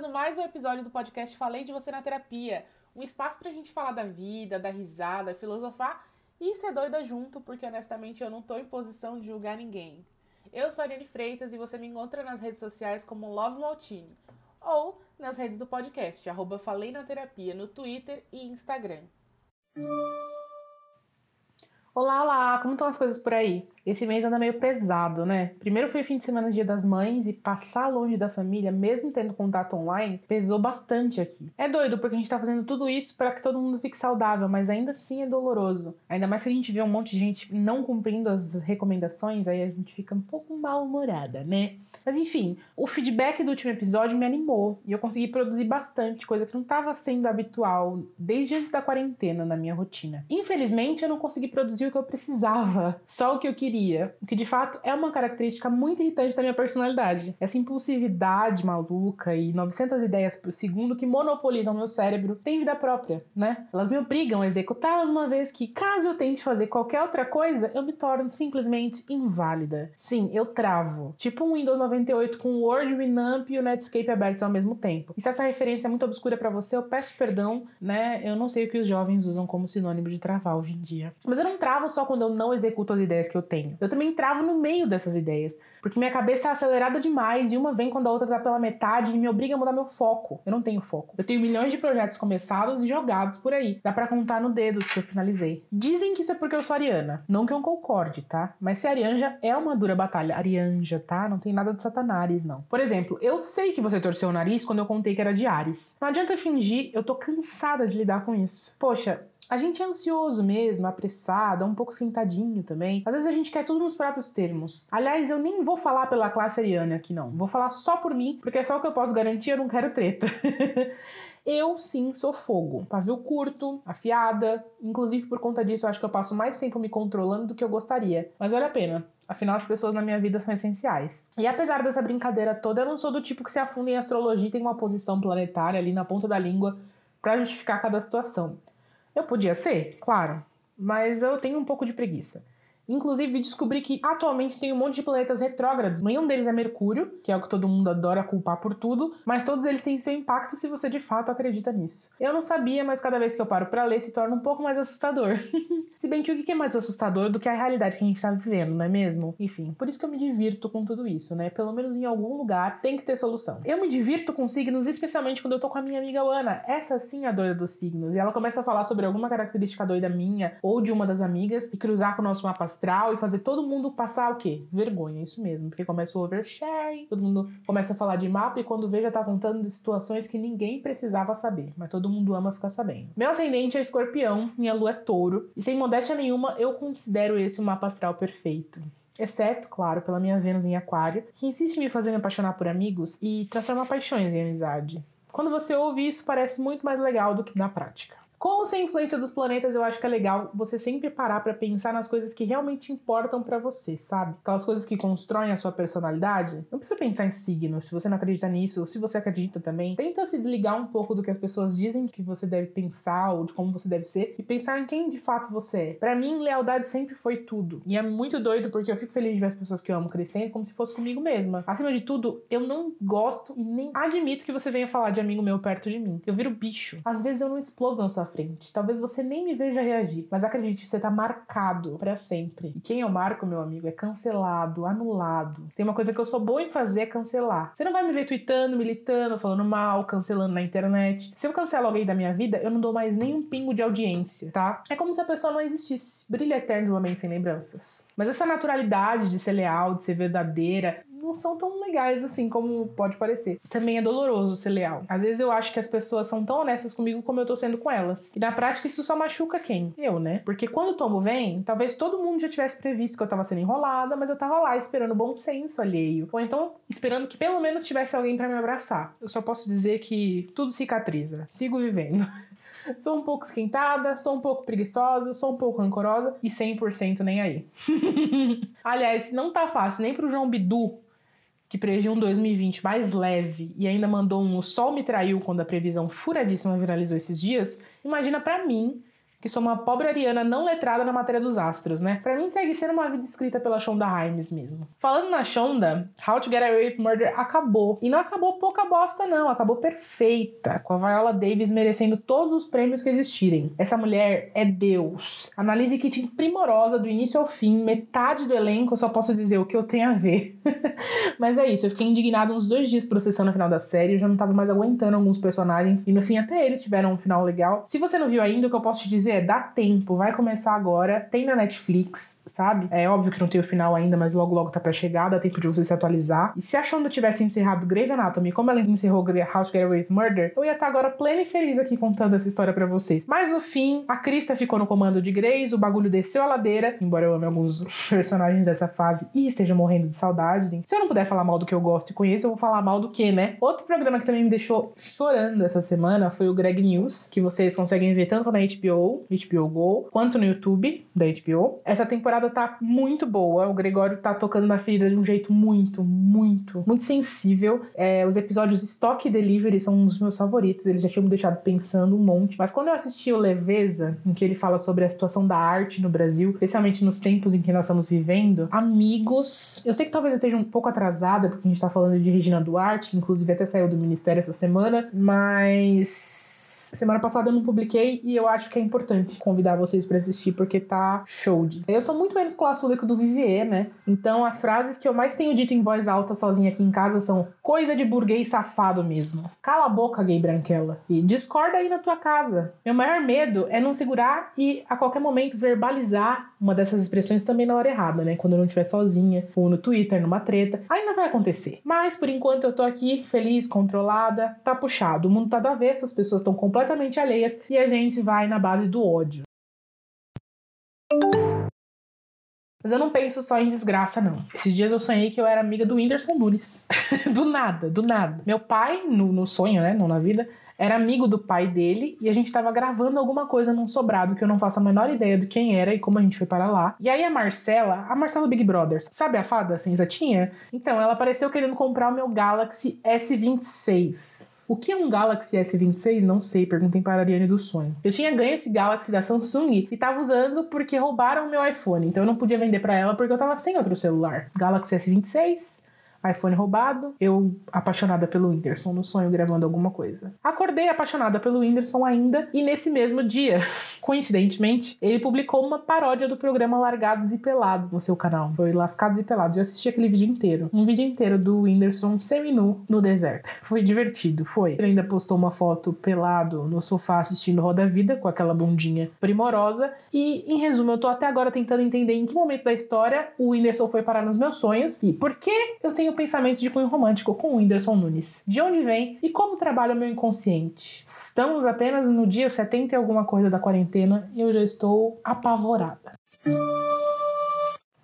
começando mais um episódio do podcast Falei de Você na Terapia. Um espaço pra gente falar da vida, dar risada, filosofar e ser doida junto, porque honestamente eu não tô em posição de julgar ninguém. Eu sou a Ariane Freitas e você me encontra nas redes sociais como Love Maltini ou nas redes do podcast, arroba Falei na Terapia, no Twitter e Instagram. Olá, olá! Como estão as coisas por aí? Esse mês anda meio pesado, né? Primeiro foi fim de semana Dia das Mães e passar longe da família, mesmo tendo contato online, pesou bastante aqui. É doido porque a gente tá fazendo tudo isso para que todo mundo fique saudável, mas ainda assim é doloroso. Ainda mais que a gente vê um monte de gente não cumprindo as recomendações, aí a gente fica um pouco mal-humorada, né? Mas enfim, o feedback do último episódio me animou e eu consegui produzir bastante, coisa que não estava sendo habitual desde antes da quarentena na minha rotina. Infelizmente, eu não consegui produzir o que eu precisava, só o que eu queria, o que de fato é uma característica muito irritante da minha personalidade. Essa impulsividade maluca e 900 ideias por segundo que monopolizam meu cérebro têm vida própria, né? Elas me obrigam a executá-las uma vez que, caso eu tente fazer qualquer outra coisa, eu me torno simplesmente inválida. Sim, eu travo. Tipo um Windows 98 com o Word, Winamp e o Netscape abertos ao mesmo tempo. E se essa referência é muito obscura para você, eu peço perdão, né? Eu não sei o que os jovens usam como sinônimo de travar hoje em dia. Mas eu não travo só quando eu não executo as ideias que eu tenho. Eu também travo no meio dessas ideias, porque minha cabeça é acelerada demais e uma vem quando a outra tá pela metade e me obriga a mudar meu foco. Eu não tenho foco. Eu tenho milhões de projetos começados e jogados por aí. Dá para contar no dedo os que eu finalizei. Dizem que isso é porque eu sou ariana. Não que eu concorde, tá? Mas ser arianja é uma dura batalha. Arianja, tá? Não tem nada de Satanás, não. Por exemplo, eu sei que você torceu o nariz quando eu contei que era de Ares. Não adianta fingir, eu tô cansada de lidar com isso. Poxa, a gente é ansioso mesmo, apressado, é um pouco esquentadinho também. Às vezes a gente quer tudo nos próprios termos. Aliás, eu nem vou falar pela classe ariana aqui, não. Vou falar só por mim, porque é só o que eu posso garantir, eu não quero treta. eu sim sou fogo. Pavio curto, afiada. Inclusive, por conta disso, eu acho que eu passo mais tempo me controlando do que eu gostaria. Mas vale a pena. Afinal, as pessoas na minha vida são essenciais. E apesar dessa brincadeira toda, eu não sou do tipo que se afunda em astrologia e tem uma posição planetária ali na ponta da língua para justificar cada situação. Eu podia ser, claro, mas eu tenho um pouco de preguiça. Inclusive, descobri que atualmente tem um monte de planetas retrógrados. Nenhum deles é Mercúrio, que é o que todo mundo adora culpar por tudo, mas todos eles têm seu impacto se você de fato acredita nisso. Eu não sabia, mas cada vez que eu paro para ler se torna um pouco mais assustador. se bem que o que é mais assustador do que a realidade que a gente tá vivendo, não é mesmo? Enfim, por isso que eu me divirto com tudo isso, né? Pelo menos em algum lugar tem que ter solução. Eu me divirto com signos, especialmente quando eu tô com a minha amiga Ana. Essa sim é a doida dos signos. E ela começa a falar sobre alguma característica doida minha ou de uma das amigas e cruzar com o nosso mapa astral e fazer todo mundo passar o quê? Vergonha, isso mesmo. Porque começa o oversharing, todo mundo começa a falar de mapa e quando vê já tá contando de situações que ninguém precisava saber, mas todo mundo ama ficar sabendo. Meu ascendente é escorpião, minha lua é touro, e sem modéstia nenhuma, eu considero esse um mapa astral perfeito. Exceto, claro, pela minha Vênus em Aquário, que insiste em me fazer me apaixonar por amigos e transformar paixões em amizade. Quando você ouve isso, parece muito mais legal do que na prática. Com ou sem influência dos planetas, eu acho que é legal você sempre parar para pensar nas coisas que realmente importam para você, sabe? Aquelas coisas que constroem a sua personalidade. Não precisa pensar em signo, se você não acredita nisso, ou se você acredita também. Tenta se desligar um pouco do que as pessoas dizem que você deve pensar ou de como você deve ser e pensar em quem de fato você é. Para mim, lealdade sempre foi tudo. E é muito doido porque eu fico feliz de ver as pessoas que eu amo crescendo como se fosse comigo mesma. Acima de tudo, eu não gosto e nem admito que você venha falar de amigo meu perto de mim. Eu viro bicho. Às vezes eu não explodo na sua frente. Talvez você nem me veja reagir, mas acredite, você tá marcado para sempre. E quem eu marco, meu amigo, é cancelado, anulado. tem uma coisa que eu sou boa em fazer é cancelar. Você não vai me ver tweetando, militando, falando mal, cancelando na internet. Se eu cancelo alguém da minha vida, eu não dou mais nem um pingo de audiência, tá? É como se a pessoa não existisse. Brilha eterno de uma mente sem lembranças. Mas essa naturalidade de ser leal, de ser verdadeira, não são tão legais assim como pode parecer. Também é doloroso ser leal. Às vezes eu acho que as pessoas são tão honestas comigo como eu tô sendo com elas. E na prática isso só machuca quem? Eu, né? Porque quando o tombo vem, talvez todo mundo já tivesse previsto que eu tava sendo enrolada, mas eu tava lá esperando bom senso alheio. Ou então esperando que pelo menos tivesse alguém para me abraçar. Eu só posso dizer que tudo cicatriza. Sigo vivendo. sou um pouco esquentada, sou um pouco preguiçosa, sou um pouco rancorosa e 100% nem aí. Aliás, não tá fácil nem pro João Bidu que previu um 2020 mais leve e ainda mandou um o sol me traiu quando a previsão furadíssima viralizou esses dias, imagina para mim que sou uma pobre ariana não letrada na matéria dos astros, né? Pra mim segue sendo uma vida escrita pela Shonda Rhimes mesmo. Falando na Shonda, How to Get Away with Murder acabou. E não acabou pouca bosta, não. Acabou perfeita, com a Viola Davis merecendo todos os prêmios que existirem. Essa mulher é Deus. Analise Keating primorosa do início ao fim, metade do elenco, eu só posso dizer o que eu tenho a ver. Mas é isso, eu fiquei indignado uns dois dias processando a final da série, eu já não tava mais aguentando alguns personagens, e no fim até eles tiveram um final legal. Se você não viu ainda, o que eu posso te dizer é, dá tempo, vai começar agora, tem na Netflix, sabe? É óbvio que não tem o final ainda, mas logo logo tá pra chegar, dá tempo de você se atualizar. E se a Shonda tivesse encerrado Grey's Anatomy, como ela encerrou House Get Away with Murder, eu ia estar tá agora plena e feliz aqui contando essa história para vocês. Mas no fim, a Krista ficou no comando de Grey's, o bagulho desceu a ladeira, embora eu ame alguns personagens dessa fase e esteja morrendo de saudades. Se eu não puder falar mal do que eu gosto e conheço, eu vou falar mal do que, né? Outro programa que também me deixou chorando essa semana foi o Greg News, que vocês conseguem ver tanto na HBO, HBO Go, quanto no YouTube da HBO. Essa temporada tá muito boa, o Gregório tá tocando na ferida de um jeito muito, muito, muito sensível. É, os episódios Stock Delivery são um dos meus favoritos, eles já tinham me deixado pensando um monte. Mas quando eu assisti o Leveza, em que ele fala sobre a situação da arte no Brasil, especialmente nos tempos em que nós estamos vivendo, amigos, eu sei que talvez eu esteja um pouco atrasada, porque a gente tá falando de Regina Duarte, que inclusive até saiu do Ministério essa semana, mas Semana passada eu não publiquei e eu acho que é importante convidar vocês para assistir porque tá show de. Eu sou muito menos classuda que o do Vivier, né? Então as frases que eu mais tenho dito em voz alta sozinha aqui em casa são coisa de burguês safado mesmo. Cala a boca, gay branquela. E discorda aí na tua casa. Meu maior medo é não segurar e a qualquer momento verbalizar uma dessas expressões também na hora errada, né? Quando eu não estiver sozinha ou no Twitter, numa treta. Não vai acontecer. Mas por enquanto eu tô aqui feliz, controlada, tá puxado. O mundo tá do avesso, as pessoas estão completamente completamente alheias e a gente vai na base do ódio. Mas eu não penso só em desgraça, não. Esses dias eu sonhei que eu era amiga do Whindersson Nunes. do nada, do nada. Meu pai, no, no sonho, né? Não na vida, era amigo do pai dele e a gente tava gravando alguma coisa num sobrado que eu não faço a menor ideia de quem era e como a gente foi para lá. E aí a Marcela, a Marcela Big Brothers, sabe a fada cinzatinha? Então, ela apareceu querendo comprar o meu Galaxy S26. O que é um Galaxy S26? Não sei, perguntem para a Ariane do Sonho. Eu tinha ganho esse Galaxy da Samsung e tava usando porque roubaram o meu iPhone, então eu não podia vender para ela porque eu tava sem outro celular. Galaxy S26, iPhone roubado, eu apaixonada pelo Whindersson no sonho gravando alguma coisa. Acordei apaixonada pelo Whindersson ainda e nesse mesmo dia, coincidentemente, ele publicou uma paródia do programa Largados e Pelados no seu canal. Foi Lascados e Pelados. Eu assisti aquele vídeo inteiro. Um vídeo inteiro do Whindersson semi-nu no deserto. Foi divertido, foi. Ele ainda postou uma foto pelado no sofá assistindo Roda Vida com aquela bundinha primorosa. E, em resumo, eu tô até agora tentando entender em que momento da história o Whindersson foi parar nos meus sonhos e por que eu tenho tenho pensamentos de cunho romântico com o Whindersson Nunes. De onde vem e como trabalha o meu inconsciente? Estamos apenas no dia 70 e alguma coisa da quarentena e eu já estou apavorada.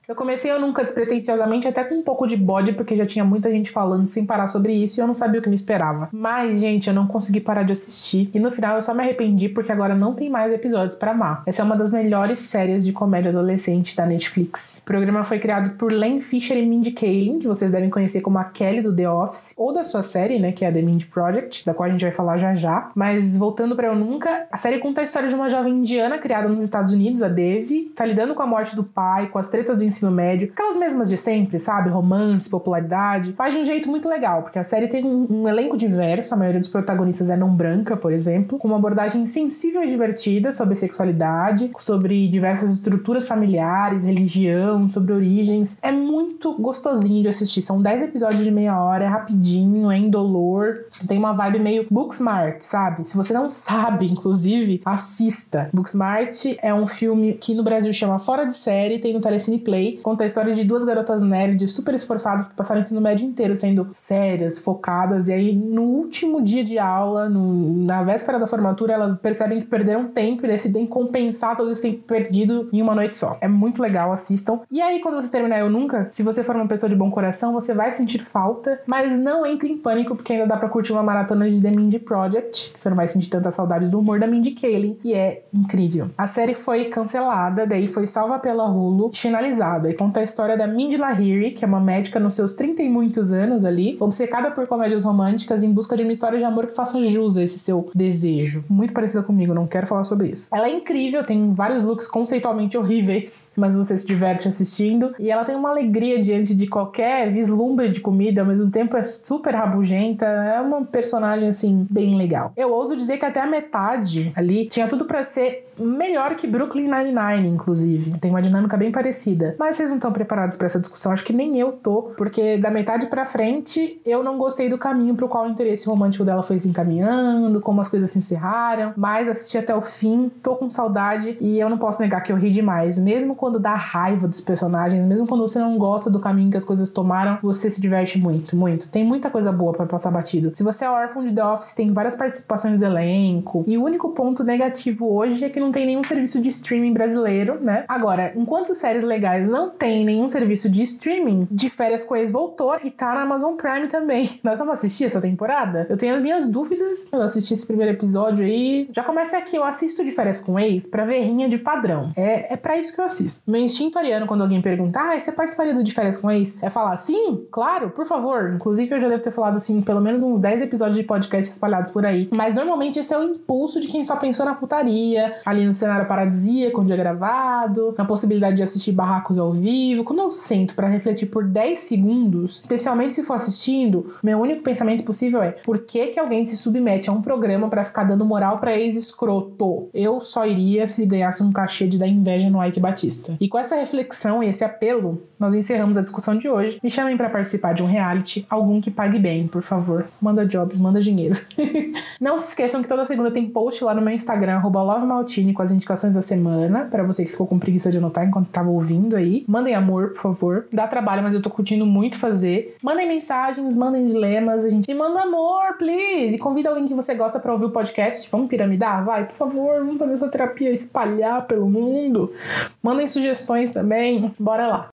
Eu comecei eu nunca despretensiosamente, até com um pouco de bode, porque já tinha muita gente falando sem parar sobre isso e eu não sabia o que me esperava. Mas, gente, eu não consegui parar de assistir. E no final eu só me arrependi porque agora não tem mais episódios para amar. Essa é uma das melhores séries de comédia adolescente da Netflix. O programa foi criado por Len Fisher e Mindy Kaling, que vocês devem conhecer como a Kelly do The Office, ou da sua série, né, que é a The Mindy Project, da qual a gente vai falar já já. Mas voltando para Eu Nunca, a série conta a história de uma jovem indiana criada nos Estados Unidos, a Devi, tá lidando com a morte do pai, com as tretas do ensino médio, aquelas mesmas de sempre, sabe? Romance, popularidade, faz de um jeito muito legal, porque a série tem um, um elenco diverso, a maioria dos protagonistas é não branca, por exemplo, com uma abordagem sensível e divertida sobre sexualidade, sobre diversas estruturas familiares, religião, sobre origens. É muito gostosinho de assistir. São 10 episódios de meia hora, é rapidinho, é indolor, tem uma vibe meio Booksmart, sabe? Se você não sabe, inclusive, assista. Booksmart é um filme que no Brasil chama Fora de Série, tem no Telecine Play conta a história de duas garotas nerds super esforçadas que passaram o ensino médio inteiro sendo sérias, focadas, e aí no último dia de aula, no, na véspera da formatura, elas percebem que perderam tempo e decidem compensar todo esse tempo perdido em uma noite só. É muito legal, assistam. E aí, quando você terminar Eu Nunca, se você for uma pessoa de bom coração, você vai sentir falta, mas não entre em pânico, porque ainda dá pra curtir uma maratona de The Mindy Project, que você não vai sentir tantas saudades do humor da Mindy Kaling, e é incrível. A série foi cancelada, daí foi salva pela Hulu, finalizada E conta a história da Mindy Lahiri, que é uma médica nos seus 30 e muitos anos ali, obcecada por comédias românticas em busca de uma história de amor que faça jus a esse seu desejo. Muito parecida comigo, não quero falar sobre isso. Ela é incrível, tem vários looks conceitualmente horríveis, mas você se diverte assistindo. E ela tem uma alegria diante de qualquer vislumbre de comida, ao mesmo tempo é super rabugenta. É uma personagem, assim, bem legal. Eu ouso dizer que até a metade ali tinha tudo para ser melhor que Brooklyn Nine-Nine, inclusive. Tem uma dinâmica bem parecida. Mas vocês não estão preparados para essa discussão, acho que nem eu tô, porque da metade para frente eu não gostei do caminho pro qual o interesse romântico dela foi se encaminhando, como as coisas se encerraram, mas assisti até o fim, tô com saudade e eu não posso negar que eu ri demais. Mesmo quando dá raiva dos personagens, mesmo quando você não gosta do caminho que as coisas tomaram, você se diverte muito, muito. Tem muita coisa boa para passar batido. Se você é órfão de The Office, tem várias participações do elenco, e o único ponto negativo hoje é que não tem nenhum serviço de streaming brasileiro, né? Agora, enquanto séries legais não tem nenhum serviço de streaming, de férias com ex voltou e tá na Amazon Prime também. Nós vamos assistir essa temporada? Eu tenho as minhas dúvidas. Eu assisti esse primeiro episódio aí. Já começa aqui, eu assisto de férias com ex pra ver rinha de padrão. É, é para isso que eu assisto. Meu instinto ariano, quando alguém pergunta, ah, você participaria do de férias com ex? É falar, sim, claro, por favor. Inclusive, eu já devo ter falado assim, pelo menos uns 10 episódios de podcast espalhados por aí. Mas normalmente esse é o impulso de quem só pensou na putaria, ali no cenário paradisíaco, onde é gravado, na possibilidade de assistir barracos ao vivo. Quando eu sento para refletir por 10 segundos, especialmente se for assistindo, meu único pensamento possível é: por que, que alguém se submete a um programa para ficar dando moral para ex-escroto? Eu só iria se ganhasse um cachê de dar inveja no Ike Batista. E com essa reflexão e esse apelo, nós encerramos a discussão de hoje. Me chamem para participar de um reality, algum que pague bem, por favor. Manda jobs, manda dinheiro. Não se esqueçam que toda segunda tem post lá no meu Instagram, LoveMaltini, com as indicações da semana, para você que ficou com preguiça de anotar enquanto tava ouvindo aí. Mandem amor, por favor. Dá trabalho, mas eu tô curtindo muito fazer. Mandem mensagens, mandem dilemas, a gente. E manda amor, please! E convida alguém que você gosta para ouvir o podcast. Vamos piramidar? Vai, por favor, vamos fazer essa terapia espalhar pelo mundo. Mandem sugestões também. Bora lá.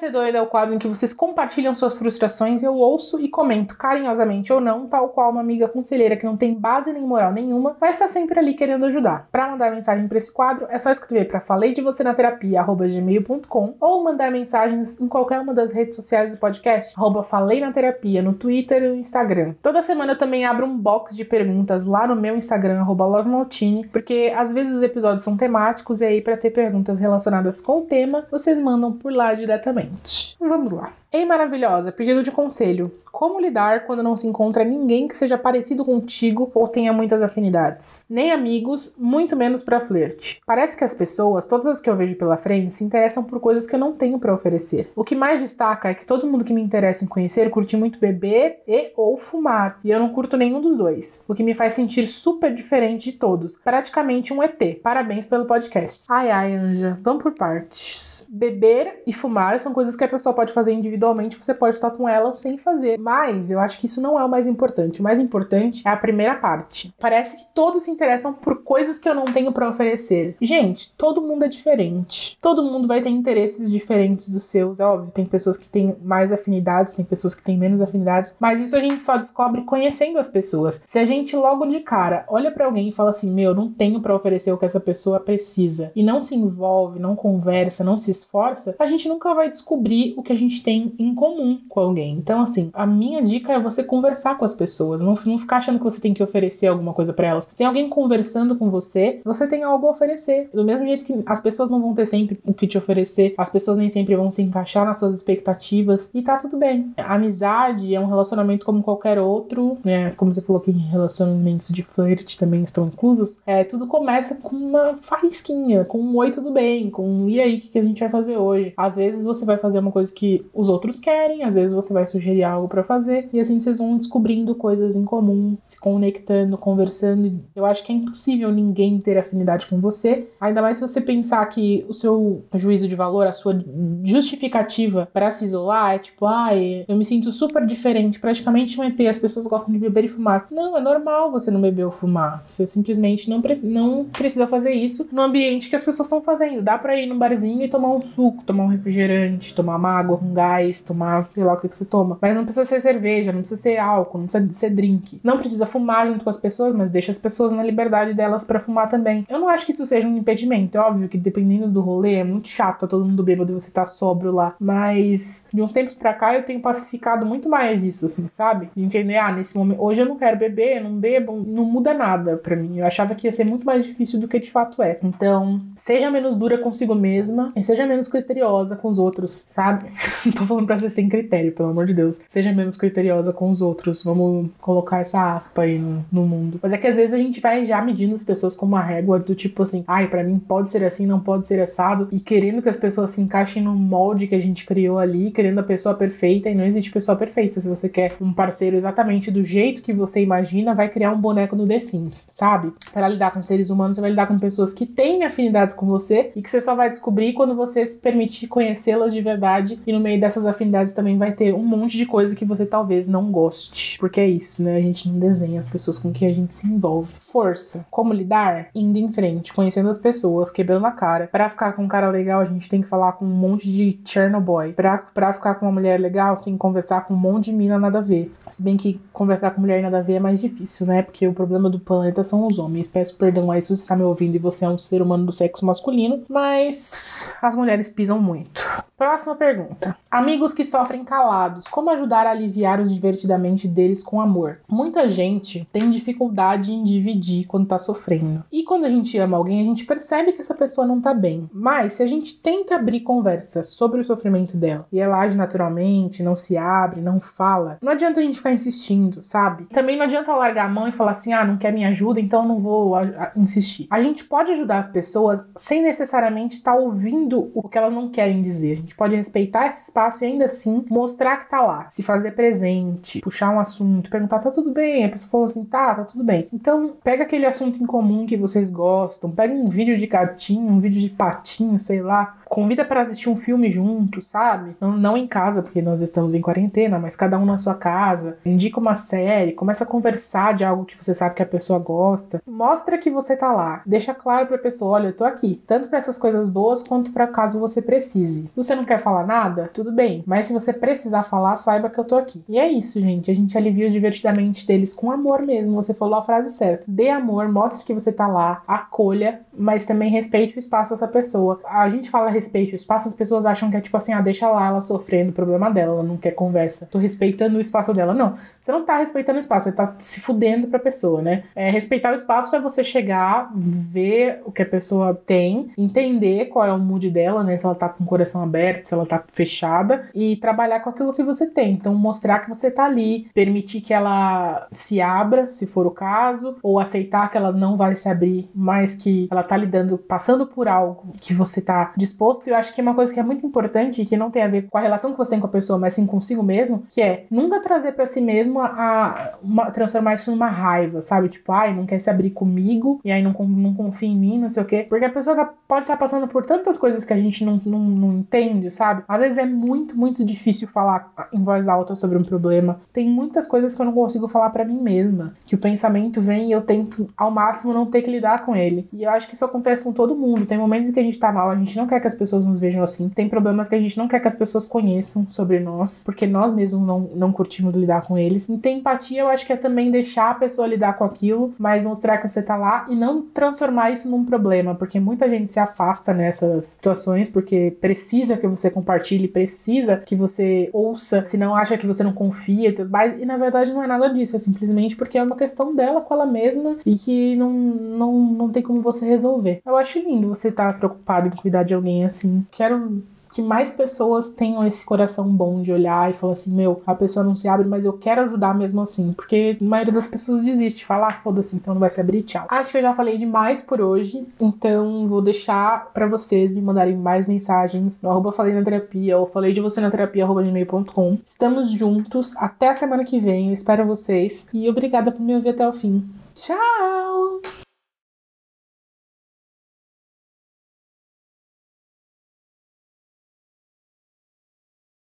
Ser doida é o quadro em que vocês compartilham suas frustrações, eu ouço e comento carinhosamente ou não, tal qual uma amiga conselheira que não tem base nem moral nenhuma, mas está sempre ali querendo ajudar. Para mandar mensagem para esse quadro, é só escrever para falei de você na terapia gmail.com ou mandar mensagens em qualquer uma das redes sociais do podcast, arroba falei na terapia, no Twitter e no Instagram. Toda semana eu também abro um box de perguntas lá no meu Instagram, arroba lovemaltini, porque às vezes os episódios são temáticos e aí para ter perguntas relacionadas com o tema, vocês mandam por lá diretamente diretamente. Vamos lá. Ei, maravilhosa, pedido de conselho. Como lidar quando não se encontra ninguém que seja parecido contigo ou tenha muitas afinidades? Nem amigos, muito menos para flerte. Parece que as pessoas, todas as que eu vejo pela frente, se interessam por coisas que eu não tenho para oferecer. O que mais destaca é que todo mundo que me interessa em conhecer curte muito beber e ou fumar, e eu não curto nenhum dos dois, o que me faz sentir super diferente de todos, praticamente um ET. Parabéns pelo podcast. Ai ai, Anja, vamos por partes. Beber e fumar são coisas que a pessoa pode fazer individualmente individualmente você pode estar com ela sem fazer. Mas eu acho que isso não é o mais importante. O mais importante é a primeira parte. Parece que todos se interessam por coisas que eu não tenho para oferecer. Gente, todo mundo é diferente. Todo mundo vai ter interesses diferentes dos seus. É óbvio, tem pessoas que têm mais afinidades, tem pessoas que têm menos afinidades, mas isso a gente só descobre conhecendo as pessoas. Se a gente logo de cara olha para alguém e fala assim: "Meu, não tenho para oferecer o que essa pessoa precisa" e não se envolve, não conversa, não se esforça, a gente nunca vai descobrir o que a gente tem em comum com alguém. Então, assim, a minha dica é você conversar com as pessoas, não, não ficar achando que você tem que oferecer alguma coisa para elas. Tem alguém conversando com você, você tem algo a oferecer. Do mesmo jeito que as pessoas não vão ter sempre o que te oferecer, as pessoas nem sempre vão se encaixar nas suas expectativas e tá tudo bem. Amizade é um relacionamento como qualquer outro, né? Como você falou que relacionamentos de flerte também estão inclusos, é, tudo começa com uma faísquinha, com um oi, tudo bem, com um e aí, o que a gente vai fazer hoje? Às vezes você vai fazer uma coisa que os outros outros querem, às vezes você vai sugerir algo para fazer e assim vocês vão descobrindo coisas em comum, se conectando, conversando. Eu acho que é impossível ninguém ter afinidade com você, ainda mais se você pensar que o seu juízo de valor, a sua justificativa para se isolar é tipo, ai, ah, eu me sinto super diferente, praticamente um ET, as pessoas gostam de beber e fumar. Não, é normal você não beber ou fumar. Você simplesmente não, pre não precisa fazer isso no ambiente que as pessoas estão fazendo. Dá para ir num barzinho e tomar um suco, tomar um refrigerante, tomar uma água com gás 10, tomar, sei lá o que, que você toma. Mas não precisa ser cerveja, não precisa ser álcool, não precisa ser drink. Não precisa fumar junto com as pessoas, mas deixa as pessoas na liberdade delas para fumar também. Eu não acho que isso seja um impedimento. É óbvio que dependendo do rolê, é muito chato, tá todo mundo bêbado e você tá sóbrio lá. Mas de uns tempos pra cá eu tenho pacificado muito mais isso, assim, sabe? De entender, ah, nesse momento, hoje eu não quero beber, não bebo, não muda nada para mim. Eu achava que ia ser muito mais difícil do que de fato é. Então, seja menos dura consigo mesma e seja menos criteriosa com os outros, sabe? não tô falando pra ser sem critério, pelo amor de Deus. Seja menos criteriosa com os outros. Vamos colocar essa aspa aí no, no mundo. Mas é que às vezes a gente vai já medindo as pessoas como uma régua do tipo assim, ai, para mim pode ser assim, não pode ser assado, e querendo que as pessoas se encaixem no molde que a gente criou ali, querendo a pessoa perfeita, e não existe pessoa perfeita. Se você quer um parceiro exatamente do jeito que você imagina, vai criar um boneco no The Sims, sabe? Para lidar com seres humanos, você vai lidar com pessoas que têm afinidades com você e que você só vai descobrir quando você se permitir conhecê-las de verdade, e no meio dessas afinidades também vai ter um monte de coisa que você talvez não goste. Porque é isso, né? A gente não desenha as pessoas com que a gente se envolve. Força. Como lidar? Indo em frente, conhecendo as pessoas, quebrando a cara. Para ficar com um cara legal, a gente tem que falar com um monte de Chernobyl. Pra, pra ficar com uma mulher legal, você tem que conversar com um monte de mina nada a ver. Se bem que conversar com mulher nada a ver é mais difícil, né? Porque o problema do planeta são os homens. Peço perdão aí se você está me ouvindo e você é um ser humano do sexo masculino, mas as mulheres pisam muito. Próxima pergunta. Amigos que sofrem calados, como ajudar a aliviar os divertidamente deles com amor? Muita gente tem dificuldade em dividir quando tá sofrendo. E quando a gente ama alguém, a gente percebe que essa pessoa não tá bem. Mas se a gente tenta abrir conversa sobre o sofrimento dela e ela age naturalmente, não se abre, não fala, não adianta a gente ficar insistindo, sabe? Também não adianta largar a mão e falar assim: ah, não quer minha ajuda, então não vou insistir. A gente pode ajudar as pessoas sem necessariamente estar tá ouvindo o que elas não querem dizer gente pode respeitar esse espaço ainda assim mostrar que tá lá, se fazer presente, puxar um assunto, perguntar, tá tudo bem? A pessoa falou assim, tá, tá tudo bem. Então, pega aquele assunto em comum que vocês gostam, pega um vídeo de gatinho, um vídeo de patinho, sei lá, convida para assistir um filme junto, sabe? Não, não em casa, porque nós estamos em quarentena, mas cada um na sua casa. Indica uma série, começa a conversar de algo que você sabe que a pessoa gosta. Mostra que você tá lá. Deixa claro pra pessoa, olha, eu tô aqui, tanto para essas coisas boas quanto para caso você precise. Se você não quer falar nada, tudo bem, mas se você precisar falar, saiba que eu tô aqui. E é isso, gente. A gente alivia os divertidamente deles com amor mesmo. Você falou a frase certa. Dê amor, mostre que você tá lá, acolha, mas também respeite o espaço dessa pessoa. A gente fala respeite o espaço, as pessoas acham que é tipo assim, ah, deixa lá ela sofrendo o problema dela, ela não quer conversa. Tô respeitando o espaço dela. Não, você não tá respeitando o espaço, você tá se fudendo pra pessoa, né? É, respeitar o espaço é você chegar, ver o que a pessoa tem, entender qual é o mood dela, né? Se ela tá com o coração aberto, se ela tá fechada, e trabalhar com aquilo que você tem. Então, mostrar que você tá ali, permitir que ela se abra, se for o caso, ou aceitar que ela não vai se abrir, mas que ela tá lidando, passando por algo que você tá disposto eu acho que é uma coisa que é muito importante e que não tem a ver com a relação que você tem com a pessoa, mas sim consigo mesmo, que é nunca trazer para si mesmo a, a uma, transformar isso numa raiva, sabe? Tipo, ai, não quer se abrir comigo e aí não, não confia em mim, não sei o quê. Porque a pessoa pode estar passando por tantas coisas que a gente não, não, não entende, sabe? Às vezes é muito, muito difícil falar em voz alta sobre um problema. Tem muitas coisas que eu não consigo falar para mim mesma, que o pensamento vem e eu tento ao máximo não ter que lidar com ele. E eu acho que isso acontece com todo mundo. Tem momentos em que a gente tá mal, a gente não quer que as pessoas nos vejam assim. Tem problemas que a gente não quer que as pessoas conheçam sobre nós, porque nós mesmos não, não curtimos lidar com eles. E ter empatia, eu acho que é também deixar a pessoa lidar com aquilo, mas mostrar que você tá lá e não transformar isso num problema, porque muita gente se afasta nessas situações porque precisa que você compartilhe, precisa que você ouça, se não acha que você não confia, mas e na verdade não é nada disso, é simplesmente porque é uma questão dela com ela mesma e que não, não, não tem como você resolver. Eu acho lindo você estar tá preocupado em cuidar de alguém assim. Quero que mais pessoas tenham esse coração bom de olhar e falar assim: meu, a pessoa não se abre, mas eu quero ajudar mesmo assim. Porque a maioria das pessoas desiste, fala, ah, foda-se, então não vai se abrir, tchau. Acho que eu já falei demais por hoje, então vou deixar para vocês me mandarem mais mensagens no arroba falei na terapia ou falei de você na terapia arroba gmail.com. Estamos juntos, até a semana que vem, eu espero vocês e obrigada por me ouvir até o fim. Tchau!